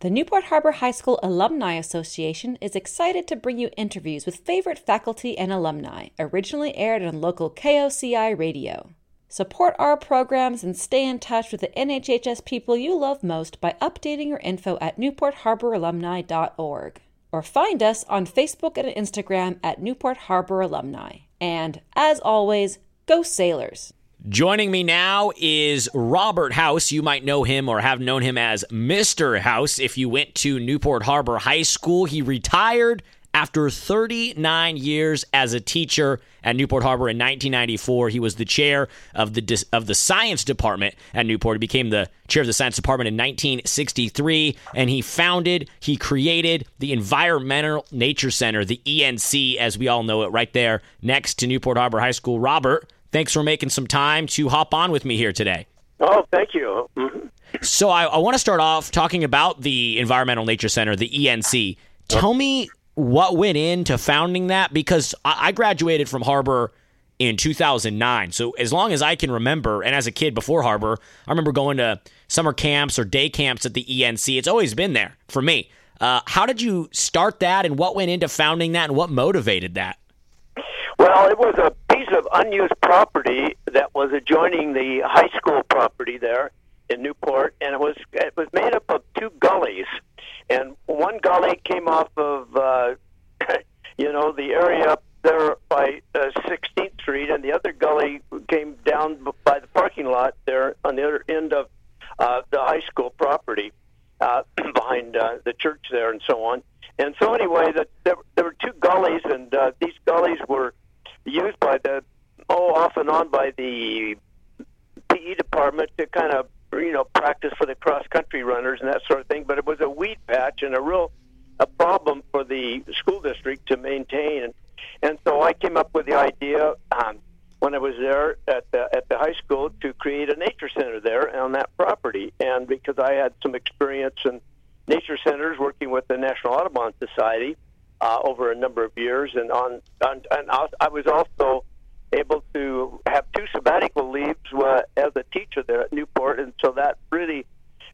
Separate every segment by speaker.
Speaker 1: The Newport Harbor High School Alumni Association is excited to bring you interviews with favorite faculty and alumni, originally aired on local KOCI radio. Support our programs and stay in touch with the NHHS people you love most by updating your info at newportharboralumni.org or find us on Facebook and Instagram at Newport Harbor Alumni. And as always, go Sailors!
Speaker 2: Joining me now is Robert House. You might know him or have known him as Mr. House if you went to Newport Harbor High School. He retired after 39 years as a teacher at Newport Harbor in 1994. He was the chair of the of the science department at Newport. He became the chair of the science department in 1963 and he founded, he created the Environmental Nature Center, the ENC as we all know it right there next to Newport Harbor High School. Robert, Thanks for making some time to hop on with me here today.
Speaker 3: Oh, thank you. Mm-hmm.
Speaker 2: So, I, I want to start off talking about the Environmental Nature Center, the ENC. Tell me what went into founding that because I, I graduated from Harbor in 2009. So, as long as I can remember, and as a kid before Harbor, I remember going to summer camps or day camps at the ENC. It's always been there for me. Uh, how did you start that, and what went into founding that, and what motivated that?
Speaker 3: Well, it was a piece of unused property that was adjoining the high school property there in Newport, and it was it was made up of two gullies, and one gully came off of uh, you know the area up there by uh, 16th Street, and the other gully came down by the parking lot there on the other end of uh, the high school property uh, behind uh, the church there, and so on. And so anyway, that there, there were two gullies, and uh, these gullies were used by the off and on by the PE department to kind of you know practice for the cross country runners and that sort of thing. But it was a weed patch and a real a problem for the school district to maintain. And, and so I came up with the idea um, when I was there at the, at the high school to create a nature center there on that property. And because I had some experience in nature centers working with the National Audubon Society, uh, over a number of years, and on, on and I was also able to have two sabbatical leaves uh, as a teacher there at Newport, and so that really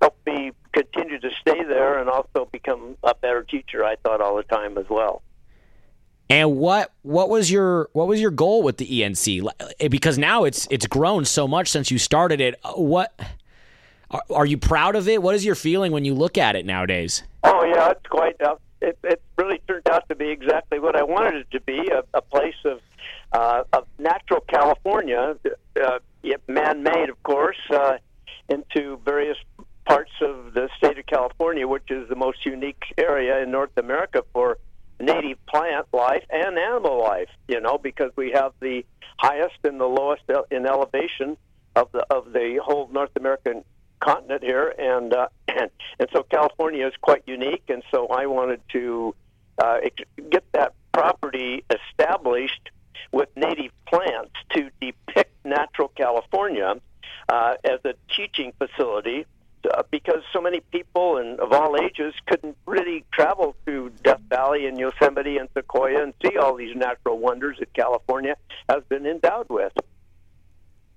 Speaker 3: helped me continue to stay there and also become a better teacher. I thought all the time as well.
Speaker 2: And what what was your what was your goal with the ENC? Because now it's it's grown so much since you started it. What are, are you proud of it? What is your feeling when you look at it nowadays?
Speaker 3: Oh yeah, it's quite. Uh, it, it really turned out to be exactly what I wanted it to be a, a place of, uh, of natural California, uh, man made, of course, uh, into various parts of the state of California, which is the most unique area in North America for native plant life and animal life, you know, because we have the highest and the lowest in elevation of the of the whole North American continent here, and uh, and and so California is quite unique, and so I wanted to uh, get that property established with native plants to depict natural California uh, as a teaching facility. Uh, because so many people and of all ages couldn't really travel to Death Valley and Yosemite and Sequoia and see all these natural wonders that California has been endowed with.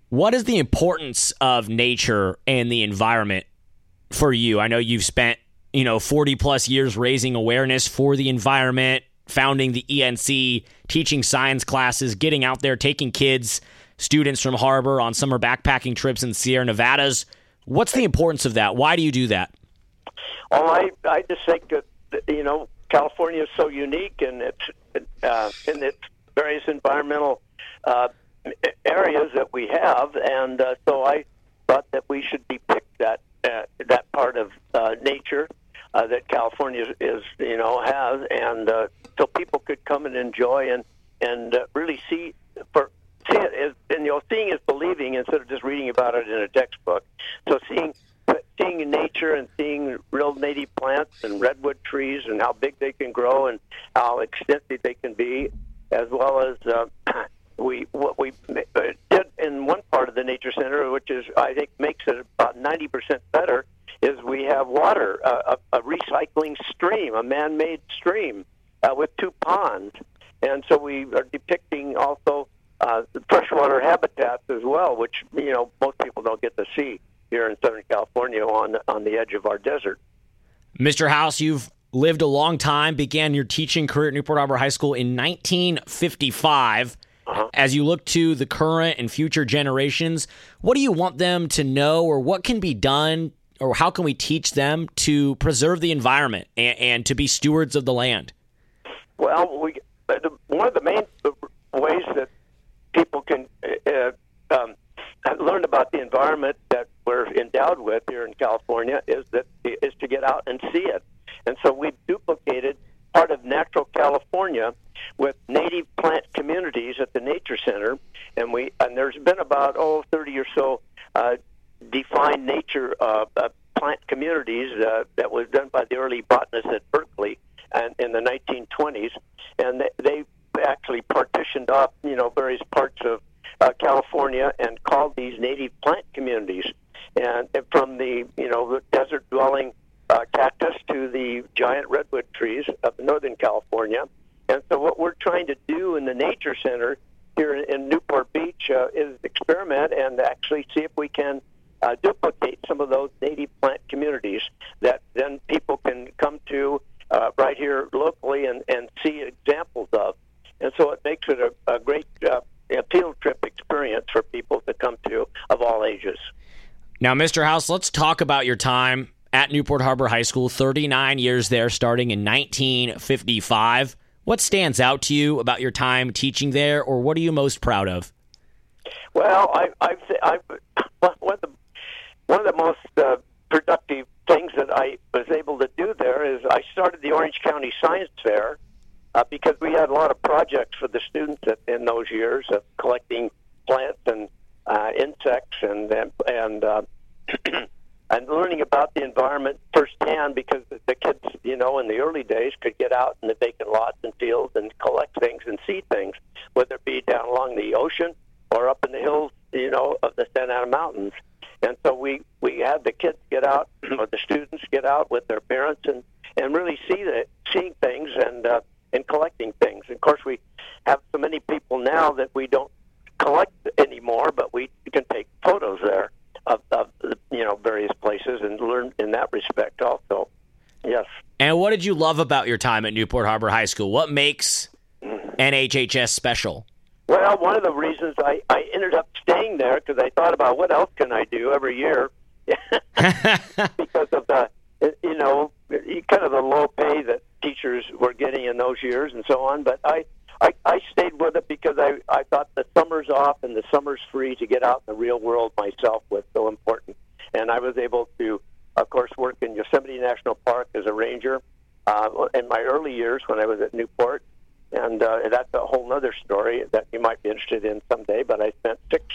Speaker 2: What is the importance of nature and the environment for you? I know you've spent, you know, 40 plus years raising awareness for the environment, founding the ENC, teaching science classes, getting out there, taking kids, students from Harbor on summer backpacking trips in Sierra Nevadas. What's the importance of that? Why do you do that?
Speaker 3: Well, I, I just think that, you know, California is so unique and its, uh, in its various environmental uh, areas that we have, and uh, so I thought that we should depict that uh, that part of uh, nature uh, that California is, you know, has, and uh, so people could come and enjoy and and uh, really see for see it as, and you know, seeing is believing instead of just reading about it in a textbook. So seeing seeing in nature and seeing real native plants and redwood trees and how big they can grow and how extensive they can be, as well as uh, we what we uh, did in one part of the nature center, which is I think makes it about ninety percent better, is we have water, uh, a, a recycling stream, a man-made stream uh, with two ponds, and so we are depicting also uh, freshwater habitats as well, which you know most people don't get to see here in Southern California on on the edge of our desert.
Speaker 2: Mr. House, you've lived a long time, began your teaching career at Newport Harbor High School in 1955. Uh-huh. As you look to the current and future generations, what do you want them to know, or what can be done, or how can we teach them to preserve the environment and, and to be stewards of the land?
Speaker 3: Well, we, one of the main ways that people can uh, um, learn about the environment that we're endowed with here in California is that is to get out and see it. And so we've duplicated part of natural California with native plant communities at the Nature Center, and we and there's been about oh 30 or so uh, defined nature uh, uh, plant communities uh, that was done by the early botanists at Berkeley and in the 1920s, and they, they actually partitioned off you know various parts of uh, California and called these native plant communities. And, and from the you know the desert dwelling uh, cactus to the giant redwood trees of Northern California. And so what we're trying to do in the Nature Center here in, in Newport Beach uh, is experiment and actually see if we can uh, duplicate some of those native plant communities that then people can come to uh, right here locally and, and see examples of. And so it makes it a, a great uh, field trip experience for people to come to of all ages.
Speaker 2: Now, Mr. House, let's talk about your time at Newport Harbor High School, 39 years there, starting in 1955. What stands out to you about your time teaching there, or what are you most proud of?
Speaker 3: Well, I, I've, I've one of the one of the most uh, productive things that I was able to do there is I started the Orange County Science Fair uh, because we had a lot of projects for the students in those years of collecting plants and uh, insects and and, and uh, and learning about the environment firsthand because the kids, you know, in the early days could get out in the vacant lots and fields and collect things and see things, whether it be down along the ocean or up in the hills, you know, of the Santa Ana Mountains. And so we we had the kids get out, or the students get out with their parents and and really see the seeing things and uh, and collecting things. And of course, we have so many people now that we don't collect anymore, but we can take photos there of, of you know various places and learn in that respect also. Yes.
Speaker 2: And what did you love about your time at Newport Harbor High School? What makes NHHS special?
Speaker 3: Well, one of the reasons I, I ended up staying there because I thought about what else can I do every year because of the you know kind of the low pay that teachers were getting in those years and so on. But I I, I stayed with it because I, I thought the summer's off and the summer's free to get out in the real world myself was so important. And I was able to, of course, work in Yosemite National Park as a ranger uh, in my early years when I was at Newport. And uh, that's a whole other story that you might be interested in someday. But I spent six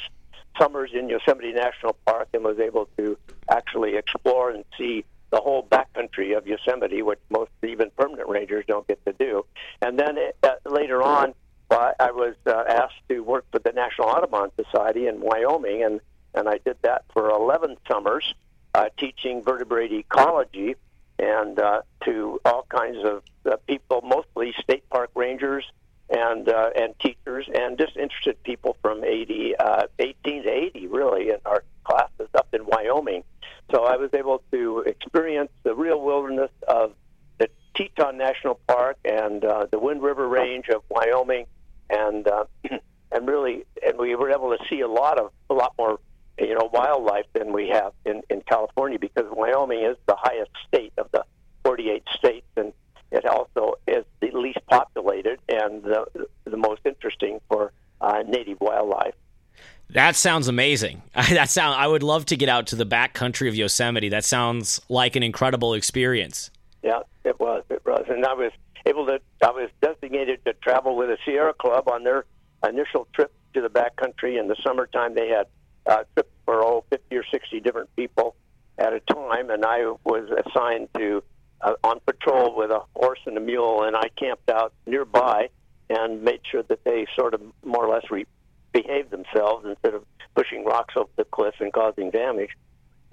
Speaker 3: summers in Yosemite National Park and was able to actually explore and see the whole backcountry of Yosemite, which most even permanent rangers don't get to do. And then uh, later on, uh, I was uh, asked to work for the National Audubon Society in Wyoming, and and I did that for 11 summers, uh, teaching vertebrate ecology and uh, to all kinds of uh, people, mostly state park rangers and uh, and teachers, and just interested people from 80, uh, 18 to 80, really, in our classes up in Wyoming. So I was able to experience the real wilderness of the Teton National Park and uh, the Wind River Range of Wyoming, and uh, and really, and we were able to see a lot of a lot more, you know, wildlife than we have in in California because Wyoming is the highest state of the 48 states, and it also is the least populated and the the most interesting for uh, native wildlife.
Speaker 2: That sounds amazing. that sound I would love to get out to the back country of Yosemite. That sounds like an incredible experience.
Speaker 3: Yeah, it was. It was, and I was able to. I was designated to travel with a Sierra Club on their initial trip to the back country. In the summertime, they had uh, trips for oh, 50 or 60 different people at a time, and I was assigned to uh, on patrol with a horse and a mule, and I camped out nearby and made sure that they sort of more or less re- behave themselves instead of pushing rocks off the cliff and causing damage.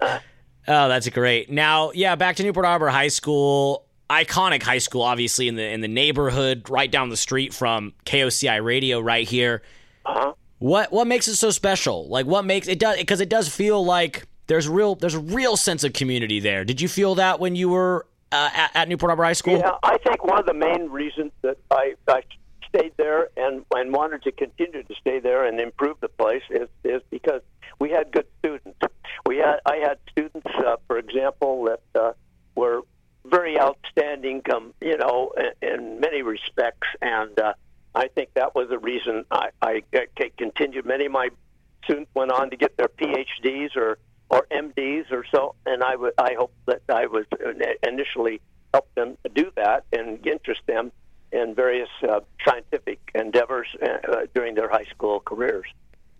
Speaker 2: oh, that's great. Now, yeah, back to Newport Harbor High School. Iconic high school, obviously in the in the neighborhood, right down the street from KOCI Radio, right here.
Speaker 3: Uh-huh.
Speaker 2: What what makes it so special? Like, what makes it does because it does feel like there's real there's a real sense of community there. Did you feel that when you were uh, at, at, Newport Harbor High School?
Speaker 3: Yeah, I think one of the main reasons that I, I stayed there and, and wanted to continue to stay there and improve the place is, is because we had good students. We had I had students, uh, for example, that uh, were very outstanding, um, you know, in, in many respects, and uh, I think that was the reason I, I continued. Many of my students went on to get their PhDs or or MDs or so, and I I hope that I was initially helped them do that and interest them in various uh, scientific endeavors uh, during their high school careers.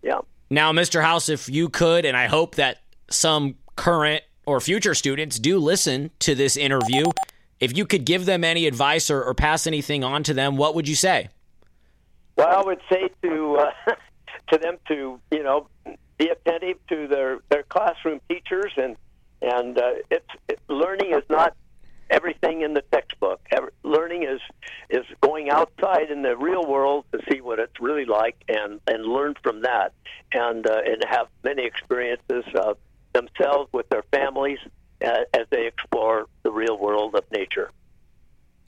Speaker 3: Yeah.
Speaker 2: Now, Mr. House, if you could, and I hope that some current or future students do listen to this interview, if you could give them any advice or, or pass anything on to them, what would you say?
Speaker 3: Well, I would say to uh, to them to you know be attentive to their their classroom teachers and and uh, it's it, learning is not everything in the textbook. Every, learning is is going outside in the real world to see what it's really like and and learn from that and uh, and have many experiences themselves with their families uh, as they explore the real world of nature.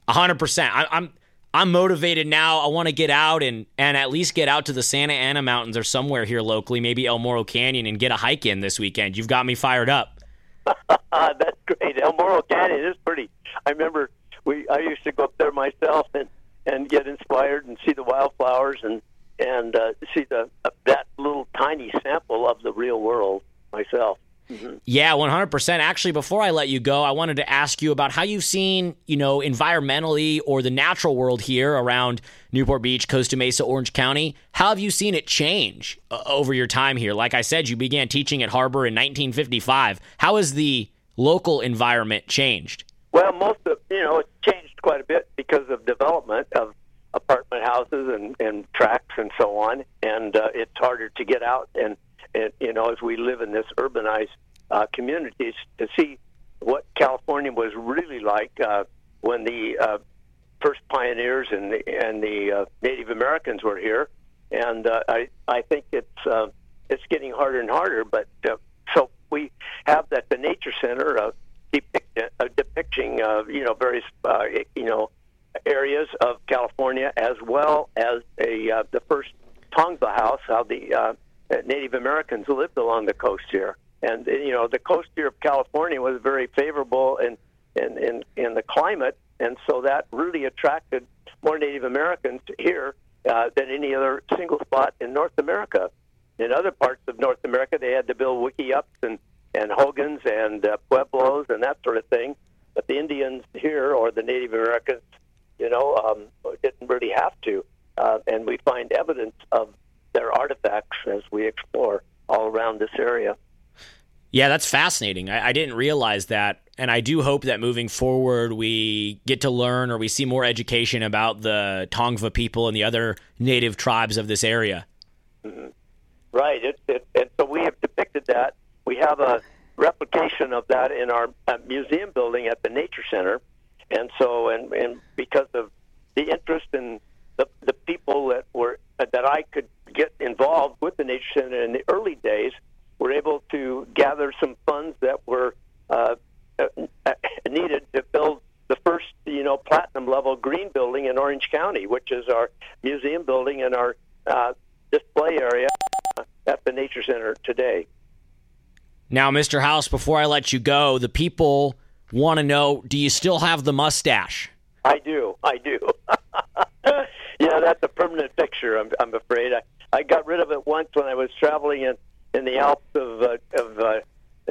Speaker 2: A hundred percent. I'm I'm motivated now. I want to get out and and at least get out to the Santa Ana Mountains or somewhere here locally, maybe El Morro Canyon, and get a hike in this weekend. You've got me fired up.
Speaker 3: That's great. El Morro Canyon is pretty. I remember we I used to go up there myself and and get inspired and see the wildflowers and and uh, see the uh, that little tiny sample of the real world myself.
Speaker 2: Mm-hmm. Yeah, 100%. Actually, before I let you go, I wanted to ask you about how you've seen, you know, environmentally or the natural world here around Newport Beach, Costa Mesa, Orange County. How have you seen it change uh, over your time here? Like I said, you began teaching at Harbor in 1955. How has the local environment changed?
Speaker 3: Well, most of, you know, it's changed quite a bit because of development of apartment houses and, and tracks and so on. And uh, it's harder to get out and and, you know, as we live in this urbanized uh, communities, to see what California was really like uh, when the uh, first pioneers and the, and the uh, Native Americans were here, and uh, I I think it's uh, it's getting harder and harder. But uh, so we have that the Nature Center uh, depict, uh, depicting uh, you know various uh, you know areas of California as well as a uh, the first Tongva House, how the uh, Native Americans who lived along the coast here, and you know the coast here of California was very favorable in in in, in the climate, and so that really attracted more Native Americans here uh, than any other single spot in North America. In other parts of North America, they had to build wickiups and and hogans and uh, pueblos and that sort of thing, but the Indians here or the Native Americans, you know, um, didn't really have to, uh, and we find evidence of their artifacts as we explore all around this area.
Speaker 2: Yeah, that's fascinating. I, I, didn't realize that. And I do hope that moving forward, we get to learn or we see more education about the Tongva people and the other native tribes of this area.
Speaker 3: Mm-hmm. Right. It, it, and so we have depicted that. We have a replication of that in our uh, museum building at the Nature Center. And so, and, and because of the interest in the, the people that were that I could get involved with the Nature Center in the early days, were able to gather some funds that were uh, uh, needed to build the first, you know, platinum level green building in Orange County, which is our museum building and our uh, display area at the Nature Center today.
Speaker 2: Now, Mr. House, before I let you go, the people want to know: Do you still have the mustache?
Speaker 3: I do. I do. yeah, that's a permanent picture. I'm, I'm afraid. I, I got rid of it once when I was traveling in in the Alps of uh, of uh,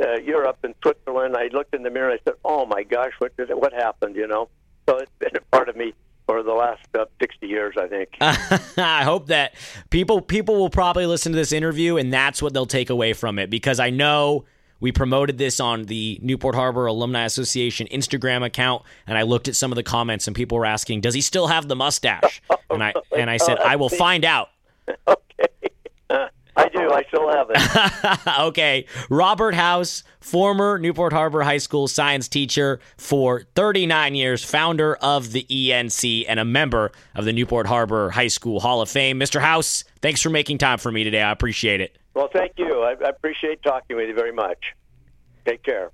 Speaker 3: uh, Europe and Switzerland. I looked in the mirror. and I said, "Oh my gosh, what did what happened?" You know. So it's been a part of me for the last uh, 60 years, I think.
Speaker 2: I hope that people people will probably listen to this interview and that's what they'll take away from it because I know we promoted this on the Newport Harbor Alumni Association Instagram account, and I looked at some of the comments, and people were asking, "Does he still have the mustache?" And I and I said, "I will find out."
Speaker 3: Okay. I do. I still have it.
Speaker 2: okay. Robert House, former Newport Harbor High School science teacher for 39 years, founder of the ENC, and a member of the Newport Harbor High School Hall of Fame. Mr. House, thanks for making time for me today. I appreciate it.
Speaker 3: Well, thank you. I, I appreciate talking with you very much. Take care.